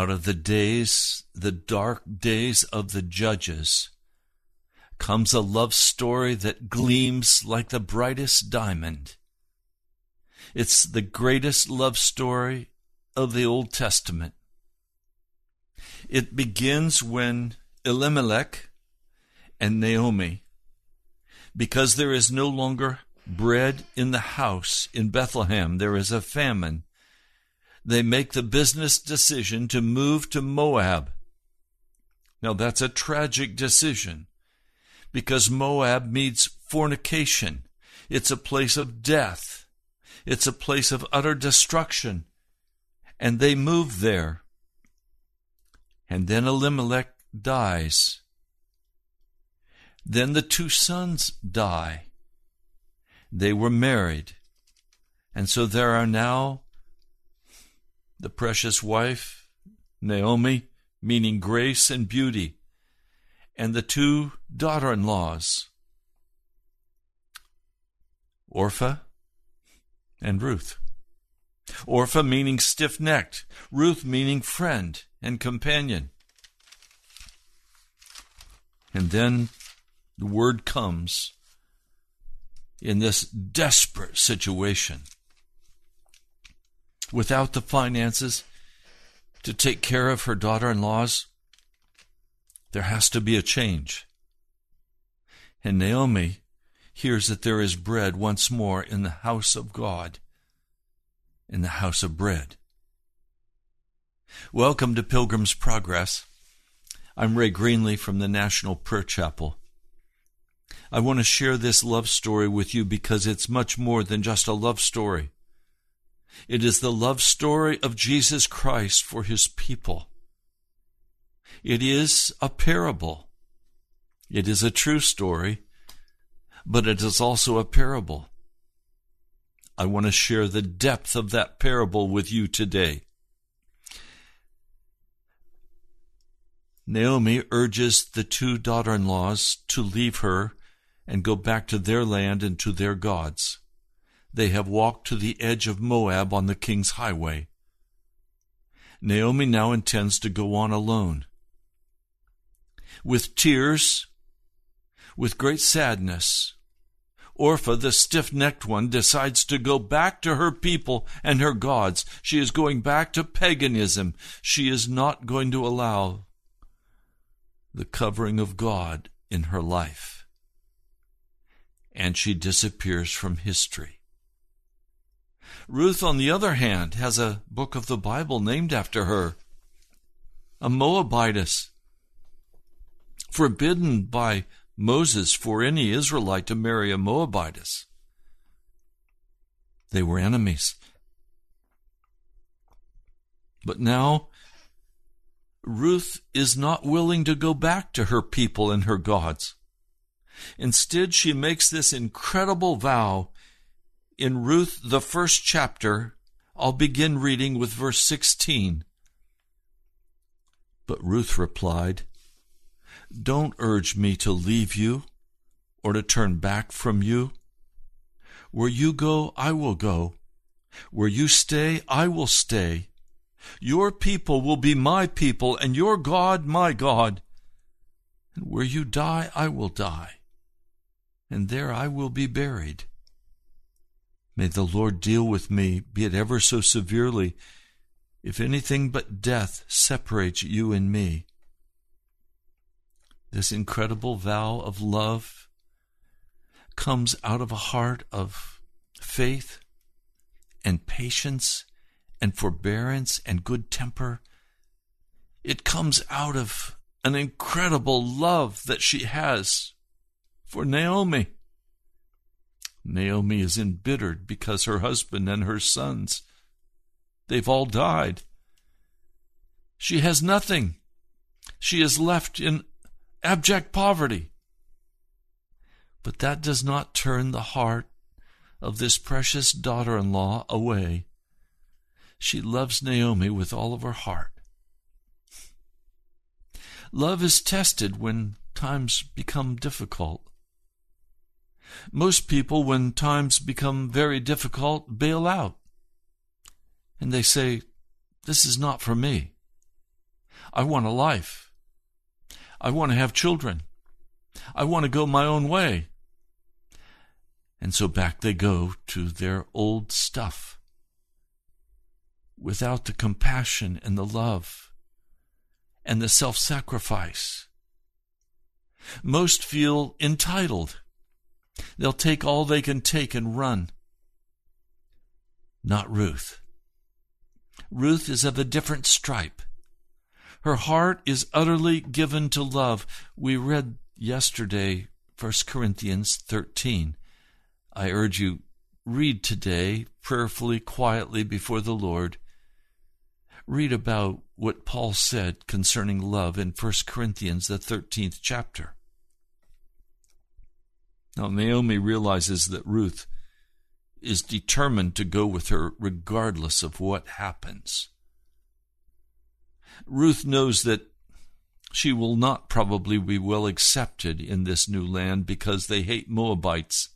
Out of the days, the dark days of the judges, comes a love story that gleams like the brightest diamond. It's the greatest love story of the Old Testament. It begins when Elimelech and Naomi, because there is no longer bread in the house in Bethlehem, there is a famine they make the business decision to move to Moab. Now that's a tragic decision because Moab means fornication. It's a place of death. It's a place of utter destruction. And they move there. And then Elimelech dies. Then the two sons die. They were married. And so there are now the precious wife, Naomi, meaning grace and beauty, and the two daughter in laws, Orpha and Ruth. Orpha meaning stiff necked, Ruth meaning friend and companion. And then the word comes in this desperate situation without the finances to take care of her daughter in laws, there has to be a change. And Naomi hears that there is bread once more in the house of God, in the house of bread. Welcome to Pilgrim's Progress. I'm Ray Greenley from the National Prayer Chapel. I want to share this love story with you because it's much more than just a love story. It is the love story of Jesus Christ for his people. It is a parable. It is a true story, but it is also a parable. I want to share the depth of that parable with you today. Naomi urges the two daughter in laws to leave her and go back to their land and to their gods they have walked to the edge of Moab on the king's highway. Naomi now intends to go on alone. With tears, with great sadness, Orpha, the stiff necked one, decides to go back to her people and her gods. She is going back to paganism. She is not going to allow the covering of God in her life. And she disappears from history. Ruth, on the other hand, has a book of the Bible named after her, a Moabitess, forbidden by Moses for any Israelite to marry a Moabitess. They were enemies. But now, Ruth is not willing to go back to her people and her gods. Instead, she makes this incredible vow in Ruth, the first chapter, I'll begin reading with verse 16. But Ruth replied, Don't urge me to leave you or to turn back from you. Where you go, I will go. Where you stay, I will stay. Your people will be my people, and your God my God. And where you die, I will die, and there I will be buried. May the Lord deal with me, be it ever so severely, if anything but death separates you and me. This incredible vow of love comes out of a heart of faith and patience and forbearance and good temper. It comes out of an incredible love that she has for Naomi. Naomi is embittered because her husband and her sons, they've all died. She has nothing. She is left in abject poverty. But that does not turn the heart of this precious daughter in law away. She loves Naomi with all of her heart. Love is tested when times become difficult. Most people, when times become very difficult, bail out. And they say, This is not for me. I want a life. I want to have children. I want to go my own way. And so back they go to their old stuff without the compassion and the love and the self sacrifice. Most feel entitled. They'll take all they can take and run. Not Ruth. Ruth is of a different stripe. Her heart is utterly given to love. We read yesterday 1 Corinthians 13. I urge you, read today prayerfully, quietly before the Lord. Read about what Paul said concerning love in 1 Corinthians, the 13th chapter. Now, Naomi realizes that Ruth is determined to go with her regardless of what happens. Ruth knows that she will not probably be well accepted in this new land because they hate Moabites.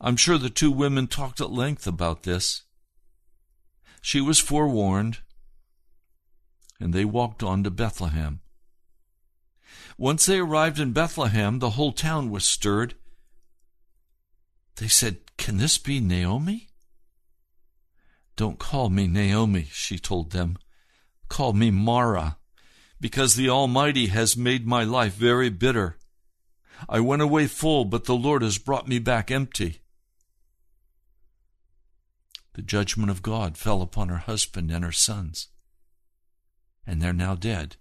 I'm sure the two women talked at length about this. She was forewarned, and they walked on to Bethlehem. Once they arrived in Bethlehem, the whole town was stirred. They said, Can this be Naomi? Don't call me Naomi, she told them. Call me Mara, because the Almighty has made my life very bitter. I went away full, but the Lord has brought me back empty. The judgment of God fell upon her husband and her sons, and they're now dead.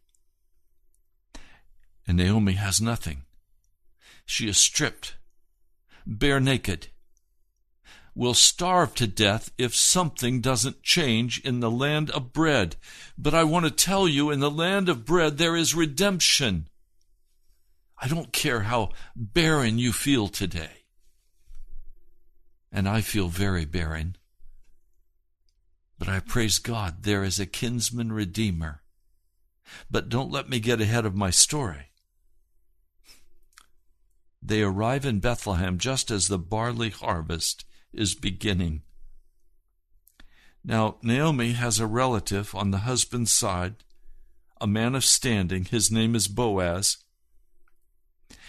And Naomi has nothing. She is stripped, bare naked, will starve to death if something doesn't change in the land of bread. But I want to tell you, in the land of bread, there is redemption. I don't care how barren you feel today. And I feel very barren. But I praise God, there is a kinsman redeemer. But don't let me get ahead of my story. They arrive in Bethlehem just as the barley harvest is beginning. Now, Naomi has a relative on the husband's side, a man of standing. His name is Boaz.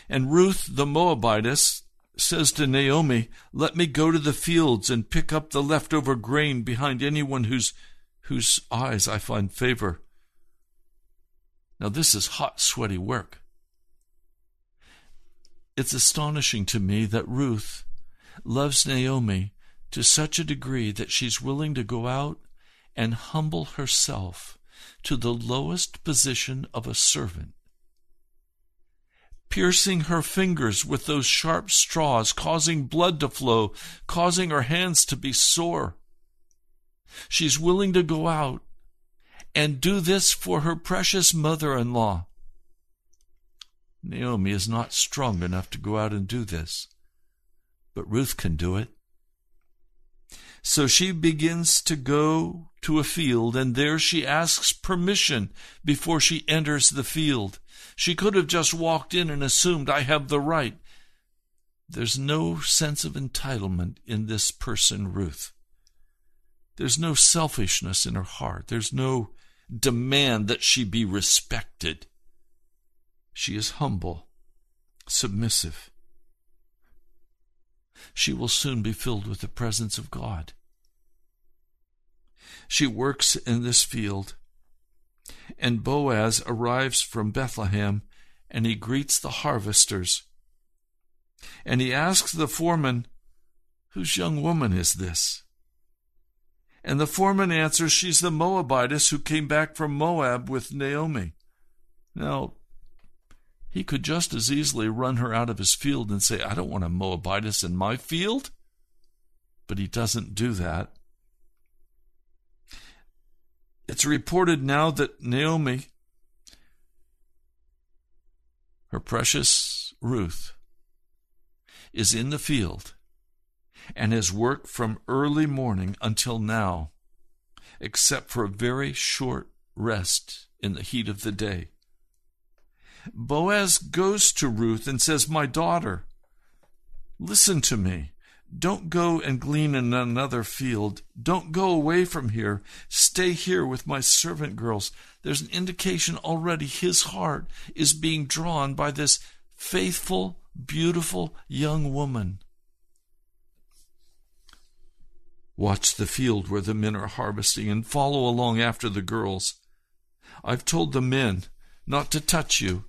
And Ruth the Moabitess says to Naomi, Let me go to the fields and pick up the leftover grain behind anyone whose, whose eyes I find favor. Now, this is hot, sweaty work. It's astonishing to me that Ruth loves Naomi to such a degree that she's willing to go out and humble herself to the lowest position of a servant. Piercing her fingers with those sharp straws, causing blood to flow, causing her hands to be sore. She's willing to go out and do this for her precious mother in law. Naomi is not strong enough to go out and do this but Ruth can do it. So she begins to go to a field, and there she asks permission before she enters the field. She could have just walked in and assumed, I have the right. There's no sense of entitlement in this person, Ruth. There's no selfishness in her heart. There's no demand that she be respected. She is humble, submissive she will soon be filled with the presence of God. She works in this field, and Boaz arrives from Bethlehem and he greets the harvesters. And he asks the foreman, Whose young woman is this? And the foreman answers, She's the Moabitess who came back from Moab with Naomi. Now, he could just as easily run her out of his field and say, I don't want a Moabitess in my field. But he doesn't do that. It's reported now that Naomi, her precious Ruth, is in the field and has worked from early morning until now, except for a very short rest in the heat of the day. Boaz goes to Ruth and says, My daughter, listen to me. Don't go and glean in another field. Don't go away from here. Stay here with my servant girls. There's an indication already his heart is being drawn by this faithful, beautiful young woman. Watch the field where the men are harvesting and follow along after the girls. I've told the men not to touch you.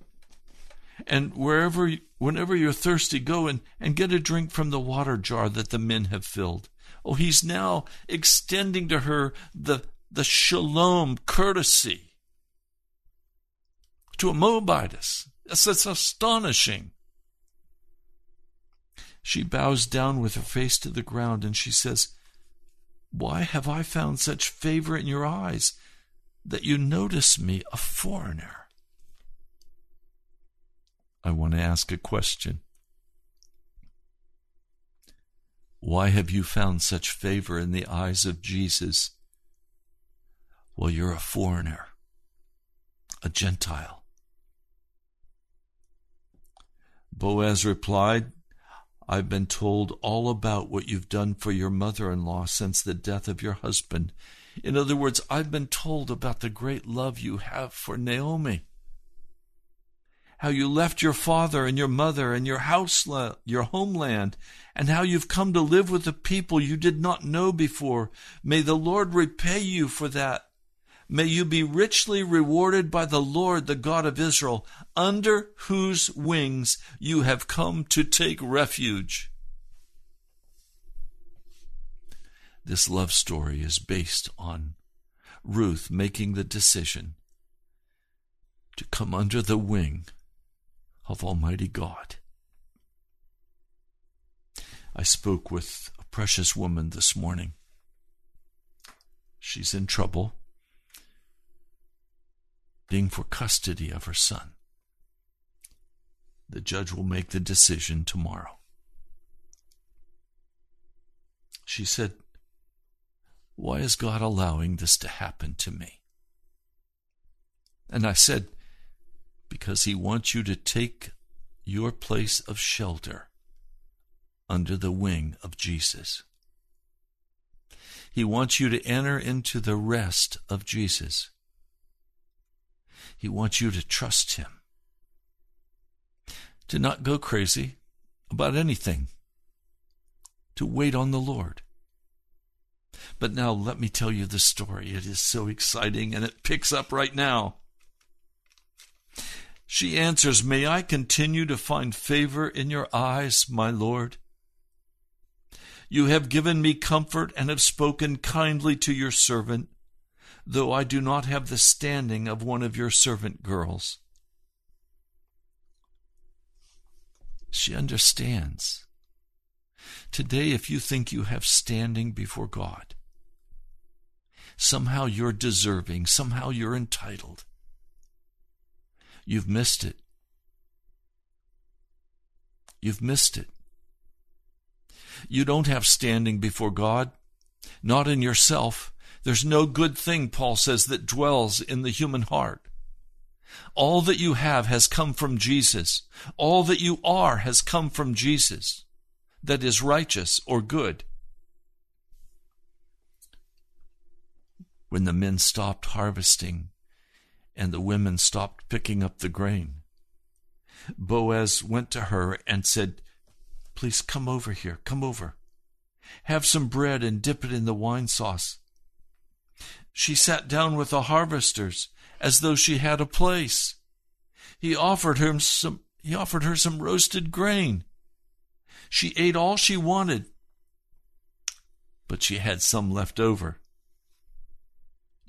And wherever, whenever you're thirsty, go and, and get a drink from the water jar that the men have filled. Oh, he's now extending to her the, the shalom courtesy to a Moabitess. That's, that's astonishing. She bows down with her face to the ground and she says, Why have I found such favor in your eyes that you notice me a foreigner? I want to ask a question. Why have you found such favor in the eyes of Jesus? Well, you're a foreigner, a Gentile. Boaz replied, I've been told all about what you've done for your mother in law since the death of your husband. In other words, I've been told about the great love you have for Naomi how you left your father and your mother and your house, your homeland, and how you've come to live with a people you did not know before. May the Lord repay you for that. May you be richly rewarded by the Lord, the God of Israel, under whose wings you have come to take refuge. This love story is based on Ruth making the decision to come under the wing of Almighty God. I spoke with a precious woman this morning. She's in trouble, being for custody of her son. The judge will make the decision tomorrow. She said, Why is God allowing this to happen to me? And I said, because He wants you to take your place of shelter under the wing of Jesus. He wants you to enter into the rest of Jesus. He wants you to trust Him, to not go crazy about anything, to wait on the Lord. But now let me tell you the story. It is so exciting and it picks up right now. She answers, May I continue to find favor in your eyes, my Lord? You have given me comfort and have spoken kindly to your servant, though I do not have the standing of one of your servant girls. She understands. Today, if you think you have standing before God, somehow you're deserving, somehow you're entitled, You've missed it. You've missed it. You don't have standing before God, not in yourself. There's no good thing, Paul says, that dwells in the human heart. All that you have has come from Jesus. All that you are has come from Jesus, that is righteous or good. When the men stopped harvesting, and the women stopped picking up the grain. Boaz went to her and said, Please come over here, come over. Have some bread and dip it in the wine sauce. She sat down with the harvesters as though she had a place. He offered her some he offered her some roasted grain. She ate all she wanted, but she had some left over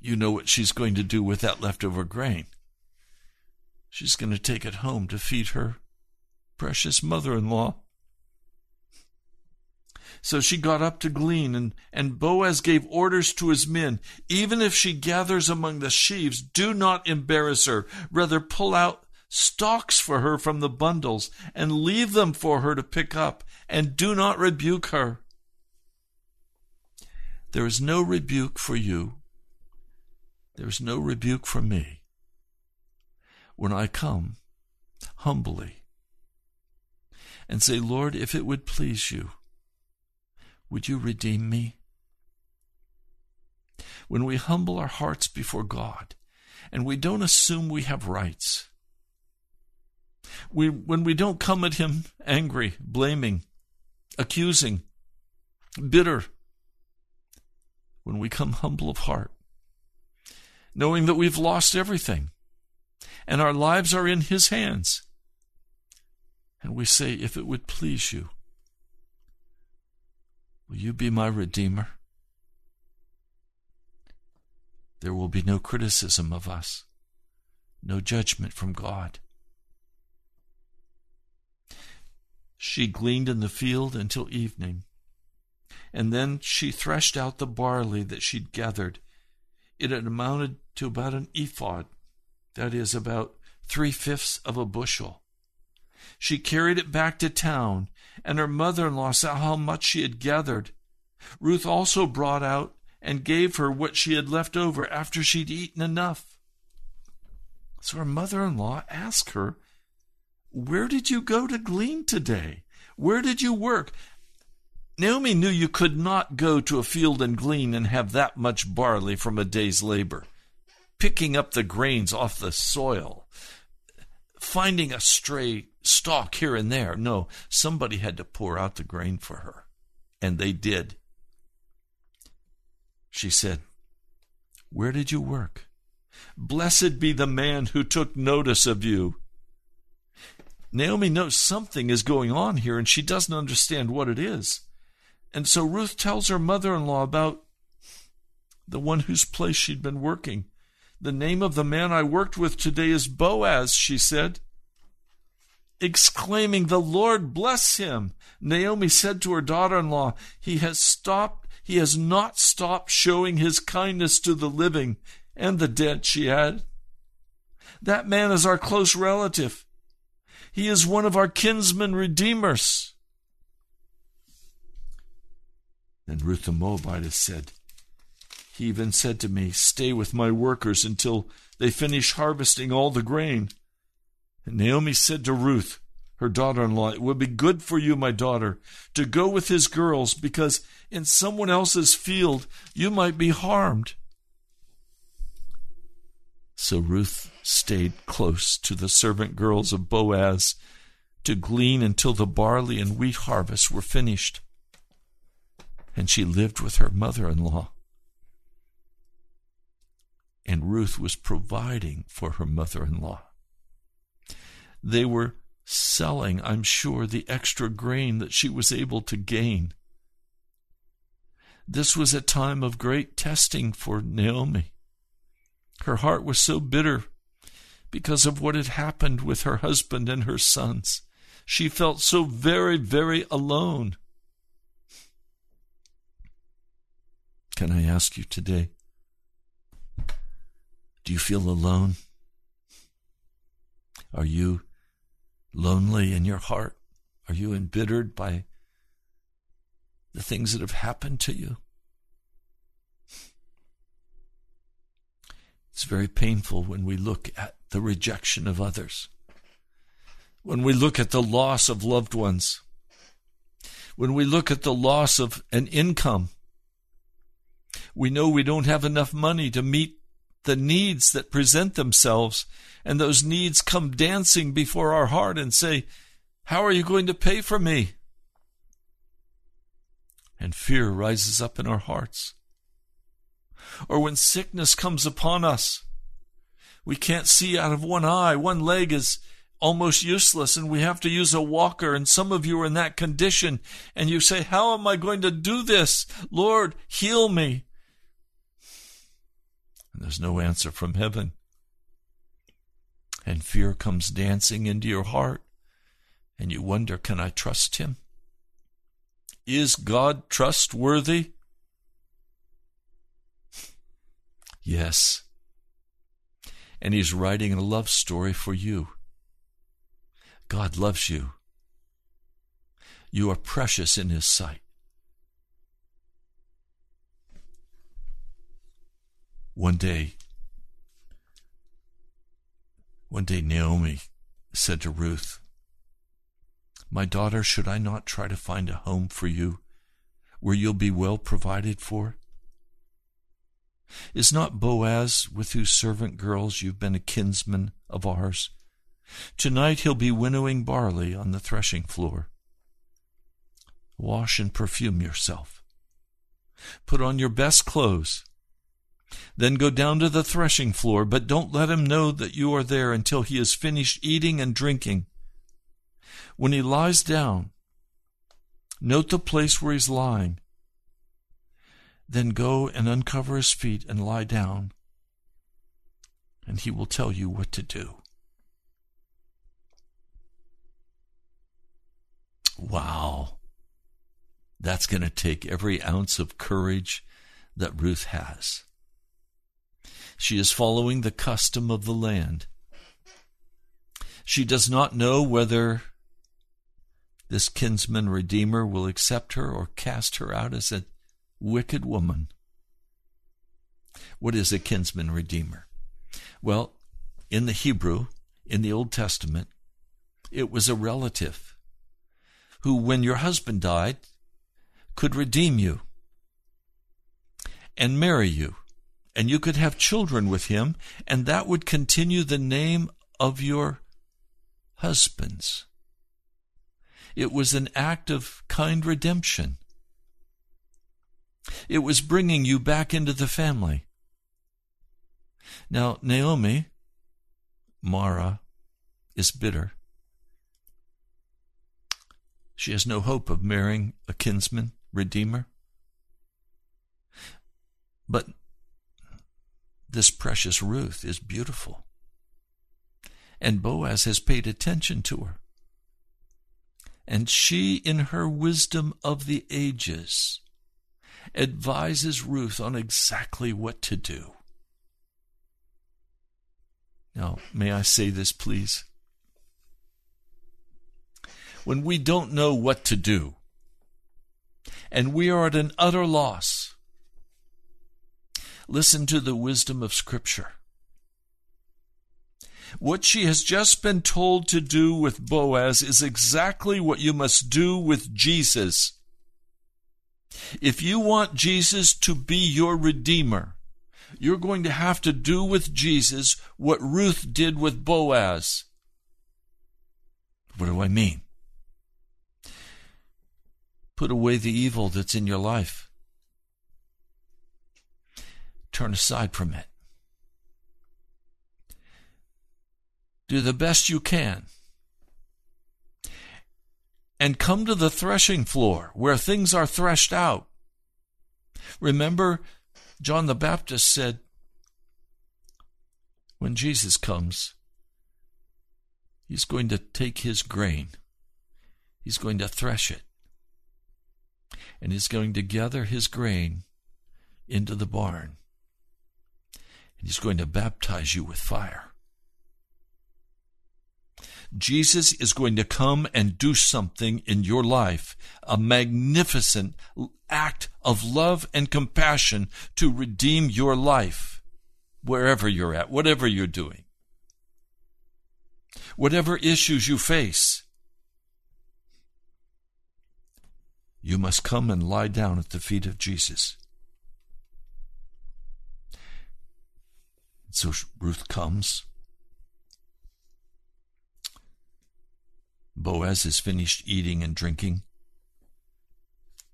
you know what she's going to do with that leftover grain. She's going to take it home to feed her precious mother in law. So she got up to glean, and, and Boaz gave orders to his men Even if she gathers among the sheaves, do not embarrass her. Rather, pull out stalks for her from the bundles and leave them for her to pick up, and do not rebuke her. There is no rebuke for you there's no rebuke from me when I come humbly and say, Lord, if it would please you, Would you redeem me? When we humble our hearts before God and we don't assume we have rights, we, when we don't come at Him angry, blaming, accusing, bitter, when we come humble of heart, knowing that we've lost everything and our lives are in His hands, and we say, If it would please you, will you be my Redeemer? There will be no criticism of us, no judgment from God. She gleaned in the field until evening, and then she threshed out the barley that she'd gathered. It had amounted to about an ephod, that is, about three fifths of a bushel. She carried it back to town, and her mother in law saw how much she had gathered. Ruth also brought out and gave her what she had left over after she'd eaten enough. So her mother in law asked her, Where did you go to glean today? Where did you work? Naomi knew you could not go to a field and glean and have that much barley from a day's labor. Picking up the grains off the soil, finding a stray stalk here and there. No, somebody had to pour out the grain for her. And they did. She said, Where did you work? Blessed be the man who took notice of you. Naomi knows something is going on here and she doesn't understand what it is. And so Ruth tells her mother in law about the one whose place she'd been working. The name of the man I worked with today is Boaz, she said. Exclaiming, The Lord bless him. Naomi said to her daughter in law, He has stopped he has not stopped showing his kindness to the living and the dead, she added. That man is our close relative. He is one of our kinsmen redeemers. Then Ruth the Moabitess said, He even said to me, Stay with my workers until they finish harvesting all the grain. And Naomi said to Ruth, her daughter in law, It would be good for you, my daughter, to go with his girls, because in someone else's field you might be harmed. So Ruth stayed close to the servant girls of Boaz to glean until the barley and wheat harvests were finished. And she lived with her mother in law. And Ruth was providing for her mother in law. They were selling, I'm sure, the extra grain that she was able to gain. This was a time of great testing for Naomi. Her heart was so bitter because of what had happened with her husband and her sons. She felt so very, very alone. Can I ask you today? Do you feel alone? Are you lonely in your heart? Are you embittered by the things that have happened to you? It's very painful when we look at the rejection of others, when we look at the loss of loved ones, when we look at the loss of an income. We know we don't have enough money to meet the needs that present themselves, and those needs come dancing before our heart and say, How are you going to pay for me? And fear rises up in our hearts. Or when sickness comes upon us, we can't see out of one eye, one leg is almost useless, and we have to use a walker. And some of you are in that condition, and you say, How am I going to do this? Lord, heal me. And there's no answer from heaven. And fear comes dancing into your heart, and you wonder, Can I trust him? Is God trustworthy? Yes. And He's writing a love story for you. God loves you. You are precious in His sight. One day, one day Naomi said to Ruth, My daughter, should I not try to find a home for you where you'll be well provided for? Is not Boaz, with whose servant girls you've been a kinsman of ours? Tonight he'll be winnowing barley on the threshing floor. Wash and perfume yourself. Put on your best clothes. Then go down to the threshing floor, but don't let him know that you are there until he has finished eating and drinking. When he lies down, note the place where he's lying. Then go and uncover his feet and lie down, and he will tell you what to do. Wow. That's going to take every ounce of courage that Ruth has. She is following the custom of the land. She does not know whether this kinsman redeemer will accept her or cast her out as a wicked woman. What is a kinsman redeemer? Well, in the Hebrew, in the Old Testament, it was a relative who, when your husband died, could redeem you and marry you, and you could have children with him, and that would continue the name of your husbands. It was an act of kind redemption. It was bringing you back into the family. Now, Naomi, Mara, is bitter. She has no hope of marrying a kinsman redeemer. But this precious Ruth is beautiful. And Boaz has paid attention to her. And she, in her wisdom of the ages, advises Ruth on exactly what to do. Now, may I say this, please? When we don't know what to do, and we are at an utter loss, listen to the wisdom of Scripture. What she has just been told to do with Boaz is exactly what you must do with Jesus. If you want Jesus to be your Redeemer, you're going to have to do with Jesus what Ruth did with Boaz. What do I mean? Put away the evil that's in your life. Turn aside from it. Do the best you can and come to the threshing floor where things are threshed out. Remember, John the Baptist said, when Jesus comes, he's going to take his grain, he's going to thresh it, and he's going to gather his grain into the barn, and he's going to baptize you with fire. Jesus is going to come and do something in your life, a magnificent act of love and compassion to redeem your life, wherever you're at, whatever you're doing, whatever issues you face. You must come and lie down at the feet of Jesus. So Ruth comes. Boaz has finished eating and drinking.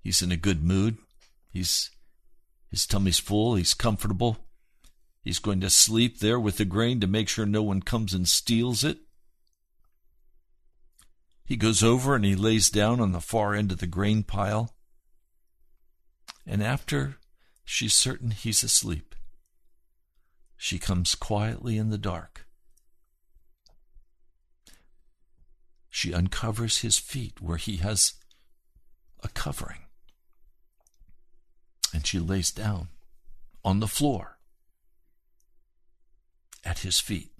He's in a good mood. He's his tummy's full, he's comfortable. He's going to sleep there with the grain to make sure no one comes and steals it. He goes over and he lays down on the far end of the grain pile. And after she's certain he's asleep, she comes quietly in the dark she uncovers his feet where he has a covering. And she lays down on the floor at his feet.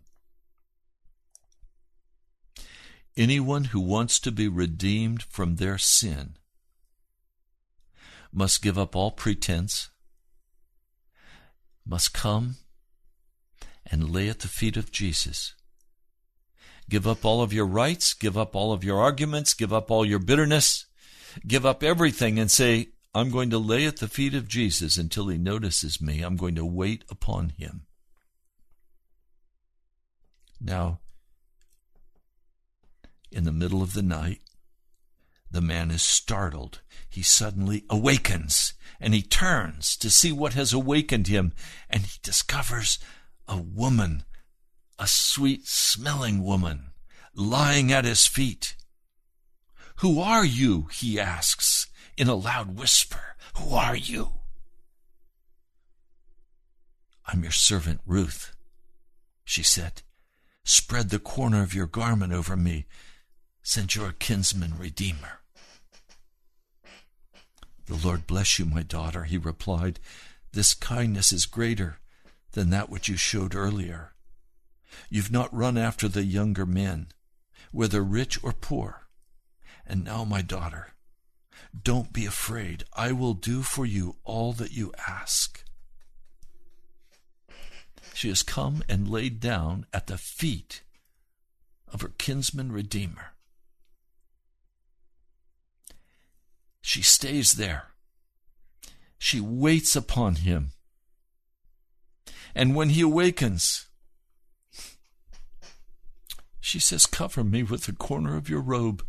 Anyone who wants to be redeemed from their sin must give up all pretense, must come and lay at the feet of Jesus Give up all of your rights, give up all of your arguments, give up all your bitterness, give up everything and say, I'm going to lay at the feet of Jesus until he notices me. I'm going to wait upon him. Now, in the middle of the night, the man is startled. He suddenly awakens and he turns to see what has awakened him, and he discovers a woman, a sweet smelling woman, lying at his feet. Who are you? he asks in a loud whisper. Who are you? I'm your servant Ruth, she said. Spread the corner of your garment over me, since you're a kinsman redeemer. The Lord bless you, my daughter, he replied. This kindness is greater than that which you showed earlier. You've not run after the younger men, whether rich or poor. And now, my daughter, don't be afraid. I will do for you all that you ask. She has come and laid down at the feet of her kinsman redeemer. She stays there. She waits upon him. And when he awakens, she says, Cover me with the corner of your robe.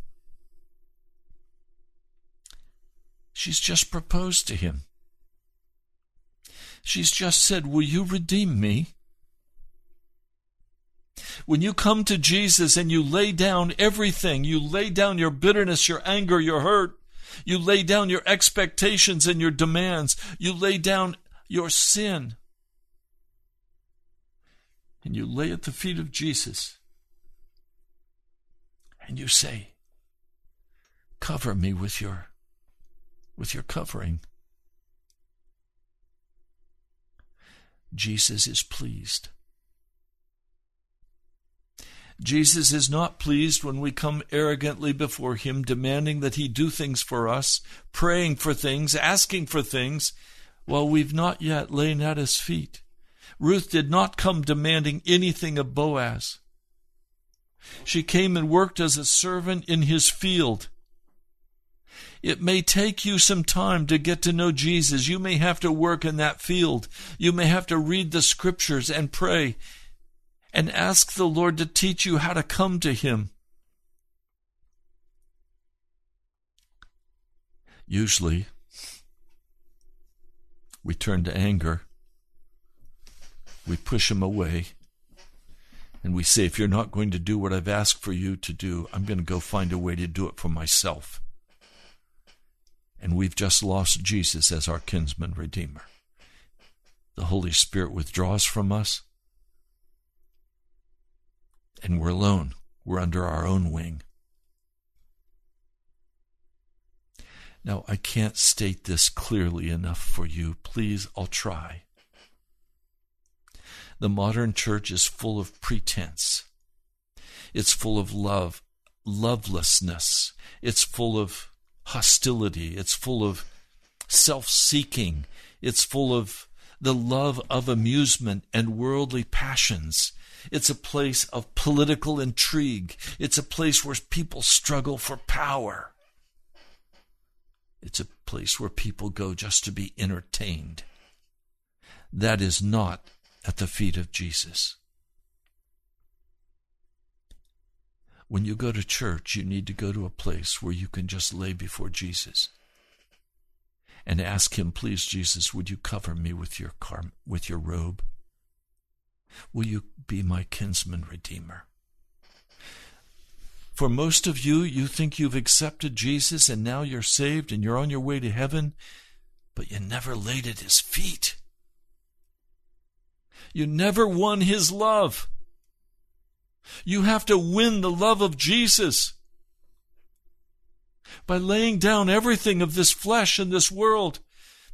She's just proposed to him. She's just said, Will you redeem me? When you come to Jesus and you lay down everything, you lay down your bitterness, your anger, your hurt, you lay down your expectations and your demands, you lay down your sin, and you lay at the feet of Jesus, and you say, Cover me with your with your covering. Jesus is pleased. Jesus is not pleased when we come arrogantly before Him, demanding that He do things for us, praying for things, asking for things, while we've not yet lain at His feet. Ruth did not come demanding anything of Boaz. She came and worked as a servant in his field. It may take you some time to get to know Jesus. You may have to work in that field. You may have to read the scriptures and pray and ask the Lord to teach you how to come to Him. Usually, we turn to anger, we push Him away, and we say, If you're not going to do what I've asked for you to do, I'm going to go find a way to do it for myself. And we've just lost Jesus as our kinsman redeemer. The Holy Spirit withdraws from us and we're alone. We're under our own wing. Now, I can't state this clearly enough for you. Please, I'll try. The modern church is full of pretense. It's full of love, lovelessness. It's full of hostility. It's full of self seeking. It's full of the love of amusement and worldly passions. It's a place of political intrigue. It's a place where people struggle for power. It's a place where people go just to be entertained. That is not at the feet of Jesus. When you go to church, you need to go to a place where you can just lay before Jesus and ask him, please, Jesus, would you cover me with your car- with your robe? Will you be my kinsman redeemer? For most of you, you think you've accepted Jesus and now you're saved and you're on your way to heaven, but you never laid at his feet. You never won his love. You have to win the love of Jesus by laying down everything of this flesh and this world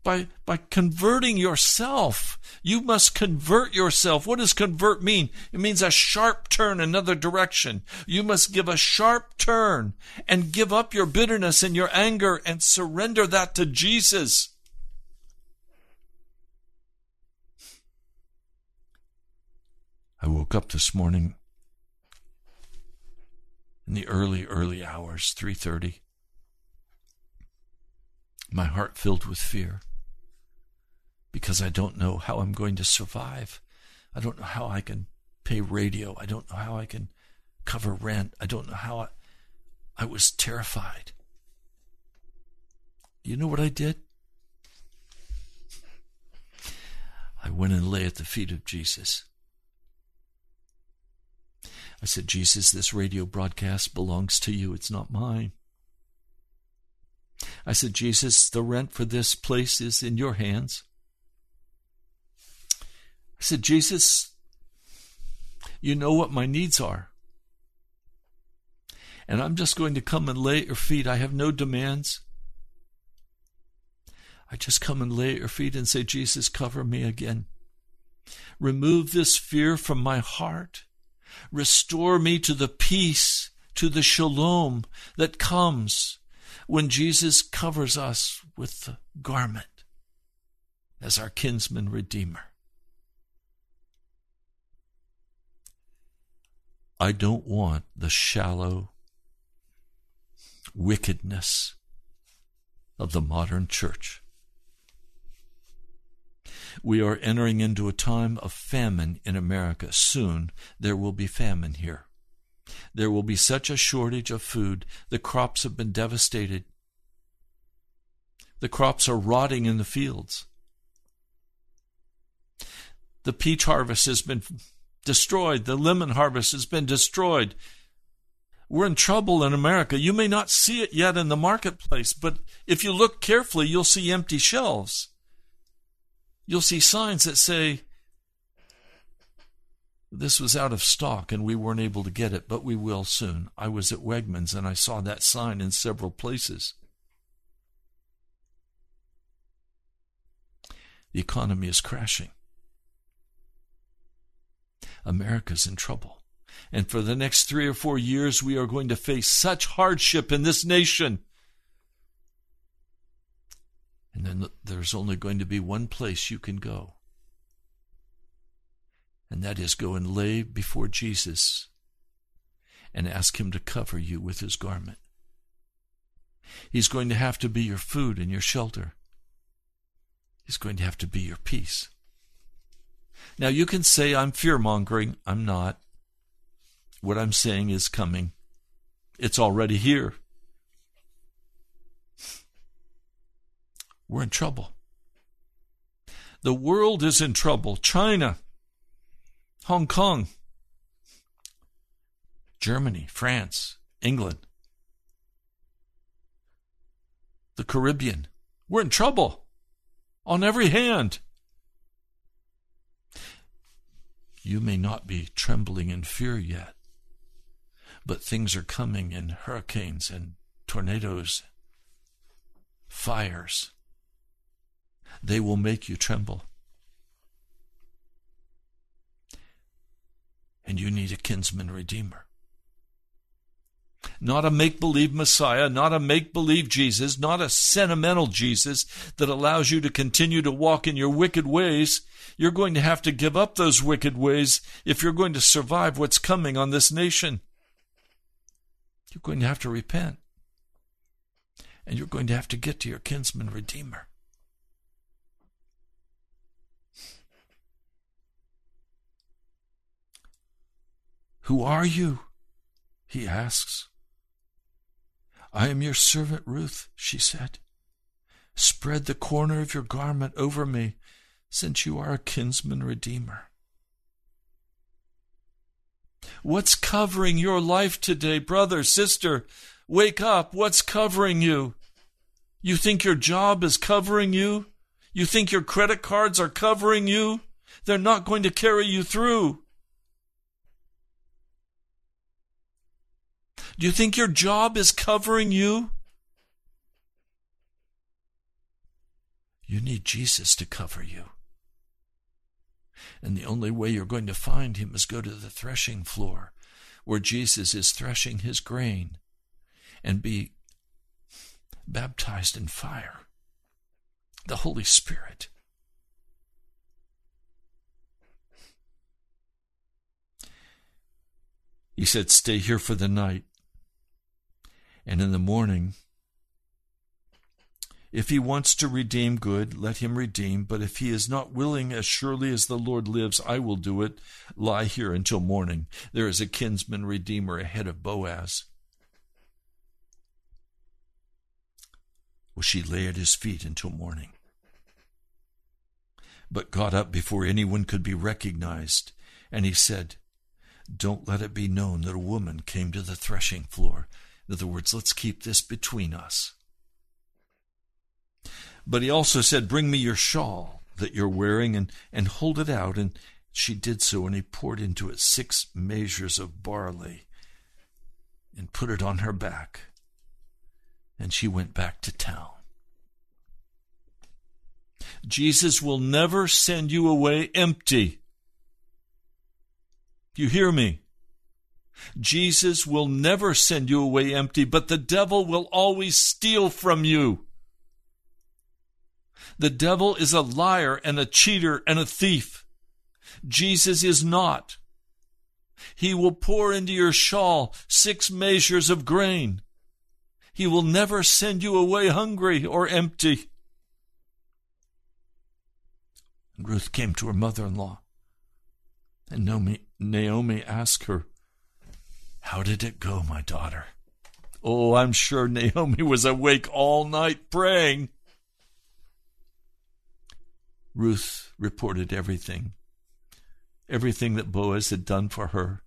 by, by converting yourself. You must convert yourself. What does convert mean? It means a sharp turn another direction. You must give a sharp turn and give up your bitterness and your anger and surrender that to Jesus. I woke up this morning in the early early hours 3:30 my heart filled with fear because I don't know how I'm going to survive. I don't know how I can pay radio. I don't know how I can cover rent. I don't know how I, I was terrified. You know what I did? I went and lay at the feet of Jesus. I said, Jesus, this radio broadcast belongs to you. It's not mine. I said, Jesus, the rent for this place is in your hands. I said, Jesus, you know what my needs are. And I'm just going to come and lay at your feet. I have no demands. I just come and lay at your feet and say, Jesus, cover me again. Remove this fear from my heart. Restore me to the peace, to the shalom that comes when Jesus covers us with the garment as our kinsman redeemer. I don't want the shallow wickedness of the modern church. We are entering into a time of famine in America. Soon there will be famine here. There will be such a shortage of food. The crops have been devastated. The crops are rotting in the fields. The peach harvest has been destroyed. The lemon harvest has been destroyed. We're in trouble in America. You may not see it yet in the marketplace, but if you look carefully, you'll see empty shelves. You'll see signs that say, this was out of stock and we weren't able to get it, but we will soon. I was at Wegmans and I saw that sign in several places. The economy is crashing. America's in trouble. And for the next three or four years, we are going to face such hardship in this nation. And then there's only going to be one place you can go. And that is go and lay before Jesus and ask Him to cover you with His garment. He's going to have to be your food and your shelter. He's going to have to be your peace. Now, you can say I'm fear mongering. I'm not. What I'm saying is coming, it's already here. We're in trouble. The world is in trouble. China, Hong Kong, Germany, France, England, the Caribbean. We're in trouble on every hand. You may not be trembling in fear yet, but things are coming in hurricanes and tornadoes, fires. They will make you tremble. And you need a kinsman redeemer. Not a make believe Messiah, not a make believe Jesus, not a sentimental Jesus that allows you to continue to walk in your wicked ways. You're going to have to give up those wicked ways if you're going to survive what's coming on this nation. You're going to have to repent. And you're going to have to get to your kinsman redeemer. Who are you? he asks. I am your servant Ruth, she said. Spread the corner of your garment over me, since you are a kinsman redeemer. What's covering your life today, brother, sister? Wake up. What's covering you? You think your job is covering you? You think your credit cards are covering you? They're not going to carry you through. Do you think your job is covering you? You need Jesus to cover you. And the only way you're going to find him is go to the threshing floor where Jesus is threshing his grain and be baptized in fire. The Holy Spirit. He said, Stay here for the night. And in the morning, If he wants to redeem, good, let him redeem. But if he is not willing, as surely as the Lord lives, I will do it. Lie here until morning. There is a kinsman redeemer ahead of Boaz. Well, she lay at his feet until morning, but got up before anyone could be recognized. And he said, Don't let it be known that a woman came to the threshing floor. In other words, let's keep this between us. But he also said, Bring me your shawl that you're wearing and, and hold it out. And she did so, and he poured into it six measures of barley and put it on her back. And she went back to town. Jesus will never send you away empty. You hear me? Jesus will never send you away empty, but the devil will always steal from you. The devil is a liar and a cheater and a thief. Jesus is not. He will pour into your shawl six measures of grain. He will never send you away hungry or empty. Ruth came to her mother in law, and Naomi, Naomi asked her, How did it go, my daughter? Oh, I'm sure Naomi was awake all night praying. Ruth reported everything, everything that Boaz had done for her.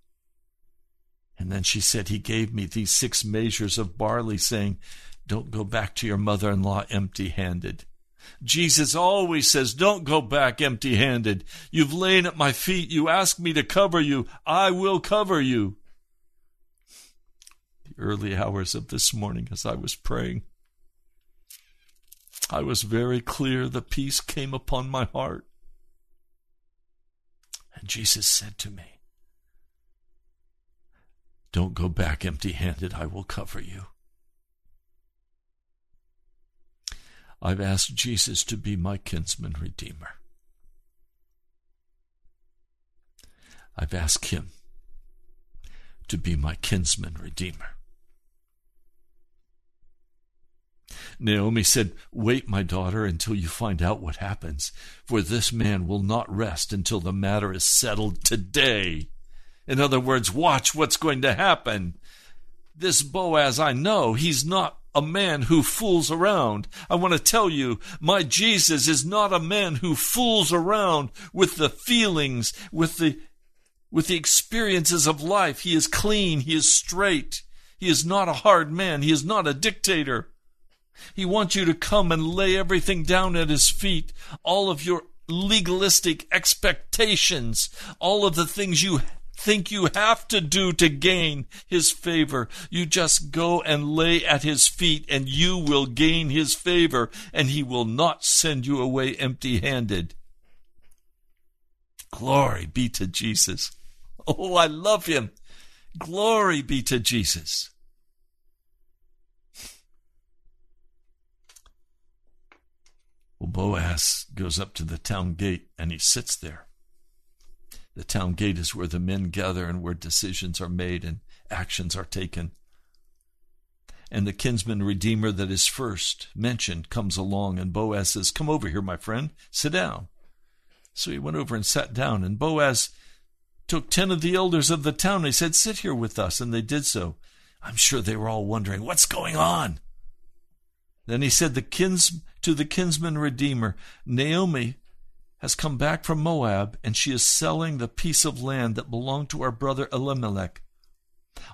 And then she said, He gave me these six measures of barley, saying, Don't go back to your mother in law empty handed. Jesus always says, Don't go back empty handed. You've lain at my feet. You ask me to cover you. I will cover you. Early hours of this morning, as I was praying, I was very clear. The peace came upon my heart. And Jesus said to me, Don't go back empty handed. I will cover you. I've asked Jesus to be my kinsman redeemer. I've asked him to be my kinsman redeemer. Naomi said, Wait, my daughter, until you find out what happens, for this man will not rest until the matter is settled today. In other words, watch what's going to happen. This Boaz I know, he's not a man who fools around. I want to tell you, my Jesus is not a man who fools around with the feelings, with the with the experiences of life. He is clean, he is straight. He is not a hard man, he is not a dictator. He wants you to come and lay everything down at his feet, all of your legalistic expectations, all of the things you think you have to do to gain his favor. You just go and lay at his feet and you will gain his favor and he will not send you away empty handed. Glory be to Jesus. Oh, I love him. Glory be to Jesus. Well, Boaz goes up to the town gate and he sits there. The town gate is where the men gather and where decisions are made and actions are taken. And the kinsman redeemer that is first mentioned comes along, and Boaz says, Come over here, my friend, sit down. So he went over and sat down, and Boaz took ten of the elders of the town. He said, Sit here with us. And they did so. I'm sure they were all wondering, What's going on? Then he said the kins, to the kinsman redeemer, Naomi has come back from Moab, and she is selling the piece of land that belonged to our brother Elimelech.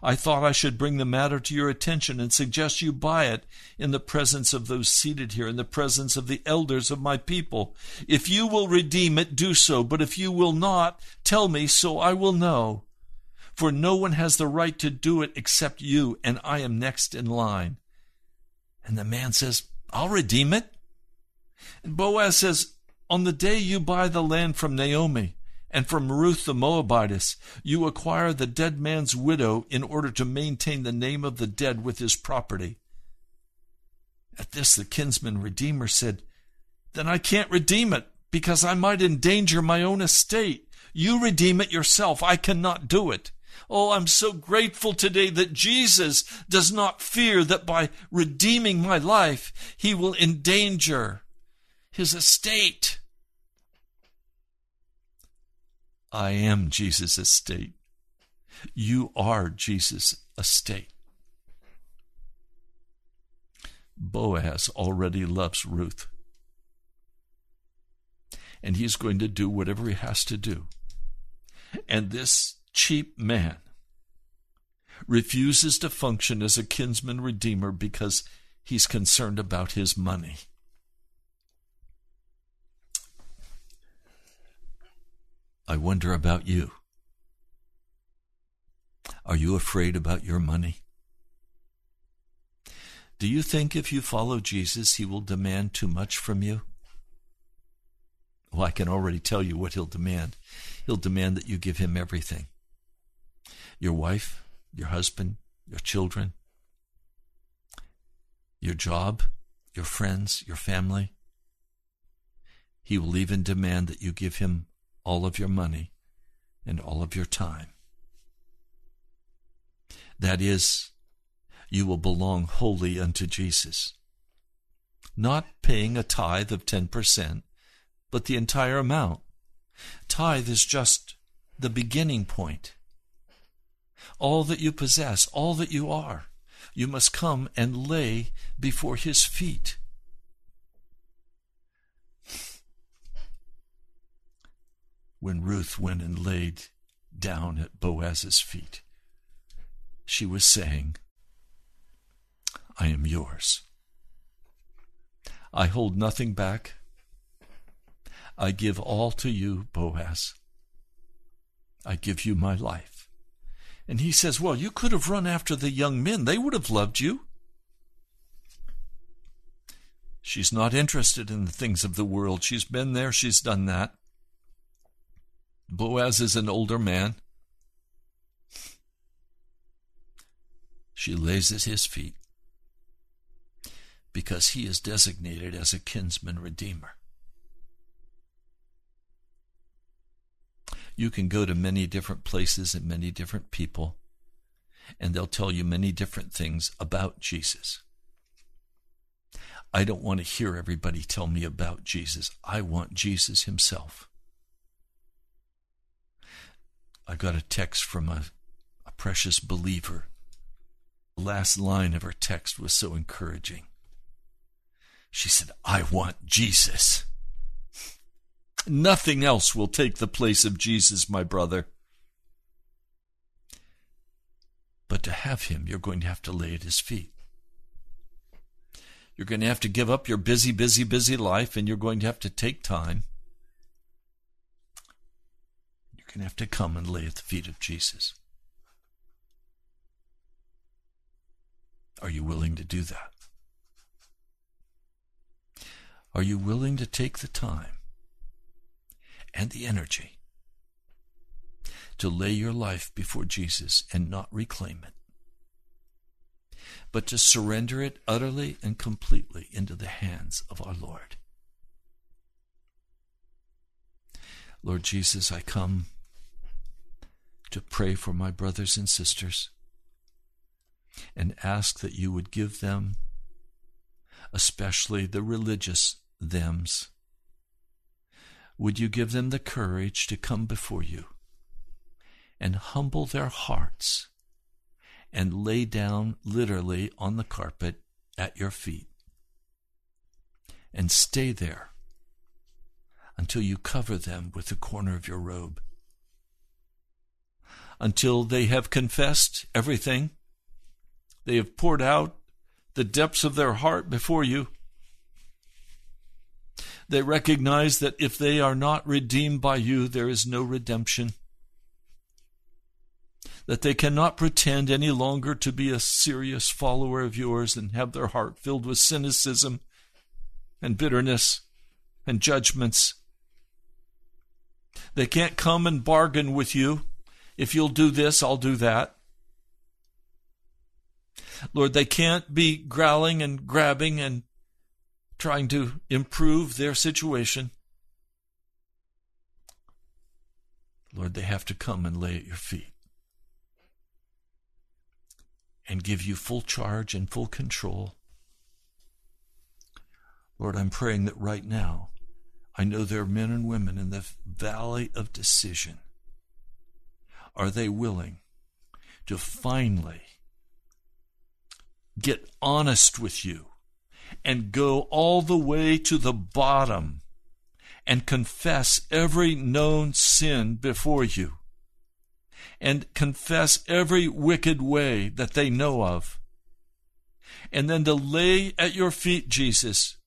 I thought I should bring the matter to your attention and suggest you buy it in the presence of those seated here, in the presence of the elders of my people. If you will redeem it, do so, but if you will not, tell me, so I will know. For no one has the right to do it except you, and I am next in line. And the man says, I'll redeem it. And Boaz says, on the day you buy the land from Naomi and from Ruth the Moabitess, you acquire the dead man's widow in order to maintain the name of the dead with his property. At this, the kinsman redeemer said, Then I can't redeem it because I might endanger my own estate. You redeem it yourself. I cannot do it. Oh, I'm so grateful today that Jesus does not fear that by redeeming my life, he will endanger his estate. I am Jesus' estate. You are Jesus' estate. Boaz already loves Ruth. And he's going to do whatever he has to do. And this cheap man refuses to function as a kinsman redeemer because he's concerned about his money. I wonder about you. Are you afraid about your money? Do you think if you follow Jesus, he will demand too much from you? Well, I can already tell you what he'll demand. He'll demand that you give him everything your wife, your husband, your children, your job, your friends, your family. He will even demand that you give him all of your money and all of your time. That is, you will belong wholly unto Jesus. Not paying a tithe of 10%, but the entire amount. Tithe is just the beginning point. All that you possess, all that you are, you must come and lay before his feet. When Ruth went and laid down at Boaz's feet, she was saying, I am yours. I hold nothing back. I give all to you, Boaz. I give you my life. And he says, Well, you could have run after the young men. They would have loved you. She's not interested in the things of the world. She's been there, she's done that. Boaz is an older man. She lays at his feet because he is designated as a kinsman redeemer. You can go to many different places and many different people, and they'll tell you many different things about Jesus. I don't want to hear everybody tell me about Jesus. I want Jesus himself. I got a text from a, a precious believer. The last line of her text was so encouraging. She said, I want Jesus. Nothing else will take the place of Jesus, my brother. But to have him, you're going to have to lay at his feet. You're going to have to give up your busy, busy, busy life, and you're going to have to take time. You're going to have to come and lay at the feet of Jesus. Are you willing to do that? Are you willing to take the time and the energy to lay your life before Jesus and not reclaim it, but to surrender it utterly and completely into the hands of our Lord? Lord Jesus, I come to pray for my brothers and sisters and ask that you would give them, especially the religious thems. Would you give them the courage to come before you and humble their hearts and lay down literally on the carpet at your feet and stay there until you cover them with the corner of your robe? Until they have confessed everything, they have poured out the depths of their heart before you they recognize that if they are not redeemed by you, there is no redemption. That they cannot pretend any longer to be a serious follower of yours and have their heart filled with cynicism and bitterness and judgments. They can't come and bargain with you. If you'll do this, I'll do that. Lord, they can't be growling and grabbing and trying to improve their situation. Lord, they have to come and lay at your feet and give you full charge and full control. Lord, I'm praying that right now, I know there are men and women in the valley of decision. Are they willing to finally get honest with you and go all the way to the bottom and confess every known sin before you and confess every wicked way that they know of. And then to lay at your feet, Jesus,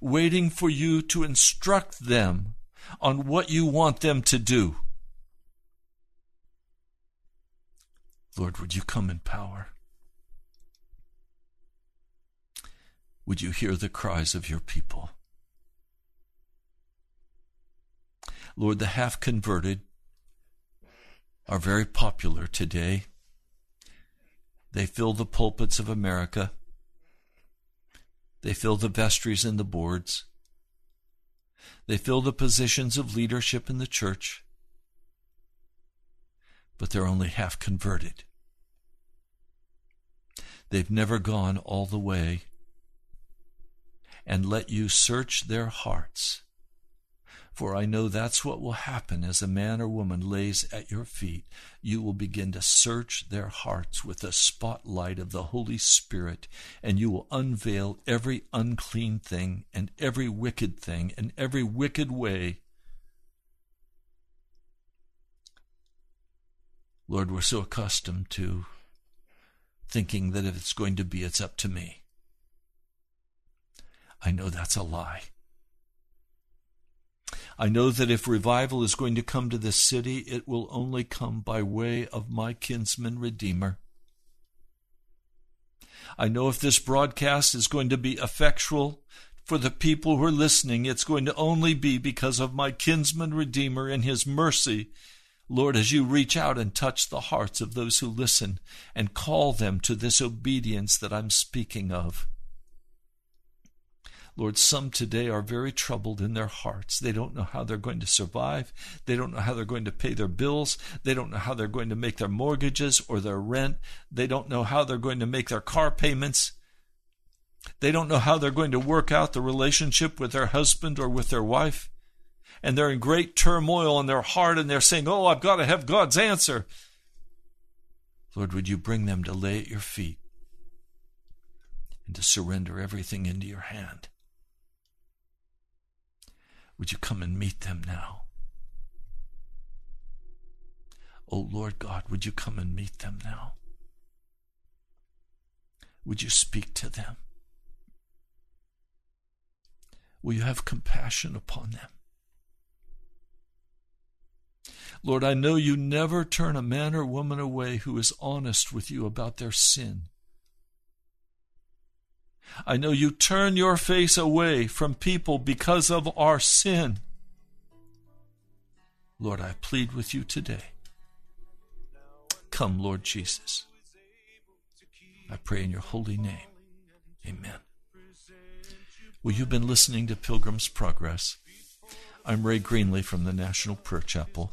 waiting for you to instruct them on what you want them to do. Lord, would you come in power? Would you hear the cries of your people? Lord, the half converted are very popular today. They fill the pulpits of America. They fill the vestries and the boards. They fill the positions of leadership in the church. But they're only half converted. They've never gone all the way and let you search their hearts for I know that's what will happen as a man or woman lays at your feet. You will begin to search their hearts with the spotlight of the Holy Spirit, and you will unveil every unclean thing and every wicked thing and every wicked way. Lord, we're so accustomed to thinking that if it's going to be, it's up to me. I know that's a lie. I know that if revival is going to come to this city, it will only come by way of my kinsman Redeemer. I know if this broadcast is going to be effectual for the people who are listening, it's going to only be because of my kinsman Redeemer and his mercy. Lord, as you reach out and touch the hearts of those who listen and call them to this obedience that I'm speaking of. Lord, some today are very troubled in their hearts. They don't know how they're going to survive. They don't know how they're going to pay their bills. They don't know how they're going to make their mortgages or their rent. They don't know how they're going to make their car payments. They don't know how they're going to work out the relationship with their husband or with their wife. And they're in great turmoil in their heart and they're saying, Oh, I've got to have God's answer. Lord, would you bring them to lay at your feet and to surrender everything into your hand? Would you come and meet them now? Oh Lord God, would you come and meet them now? Would you speak to them? Will you have compassion upon them? Lord, I know you never turn a man or woman away who is honest with you about their sin. I know you turn your face away from people because of our sin. Lord, I plead with you today. Come, Lord Jesus. I pray in your holy name. Amen. Well, you've been listening to Pilgrim's Progress. I'm Ray Greenley from the National Prayer Chapel.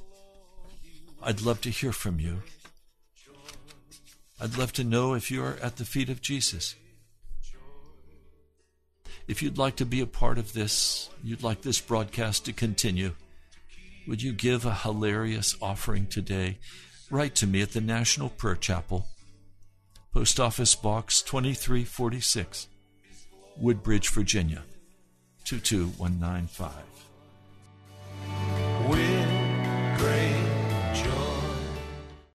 I'd love to hear from you. I'd love to know if you are at the feet of Jesus. If you'd like to be a part of this, you'd like this broadcast to continue, would you give a hilarious offering today? Write to me at the National Prayer Chapel, Post Office Box 2346, Woodbridge, Virginia 22195.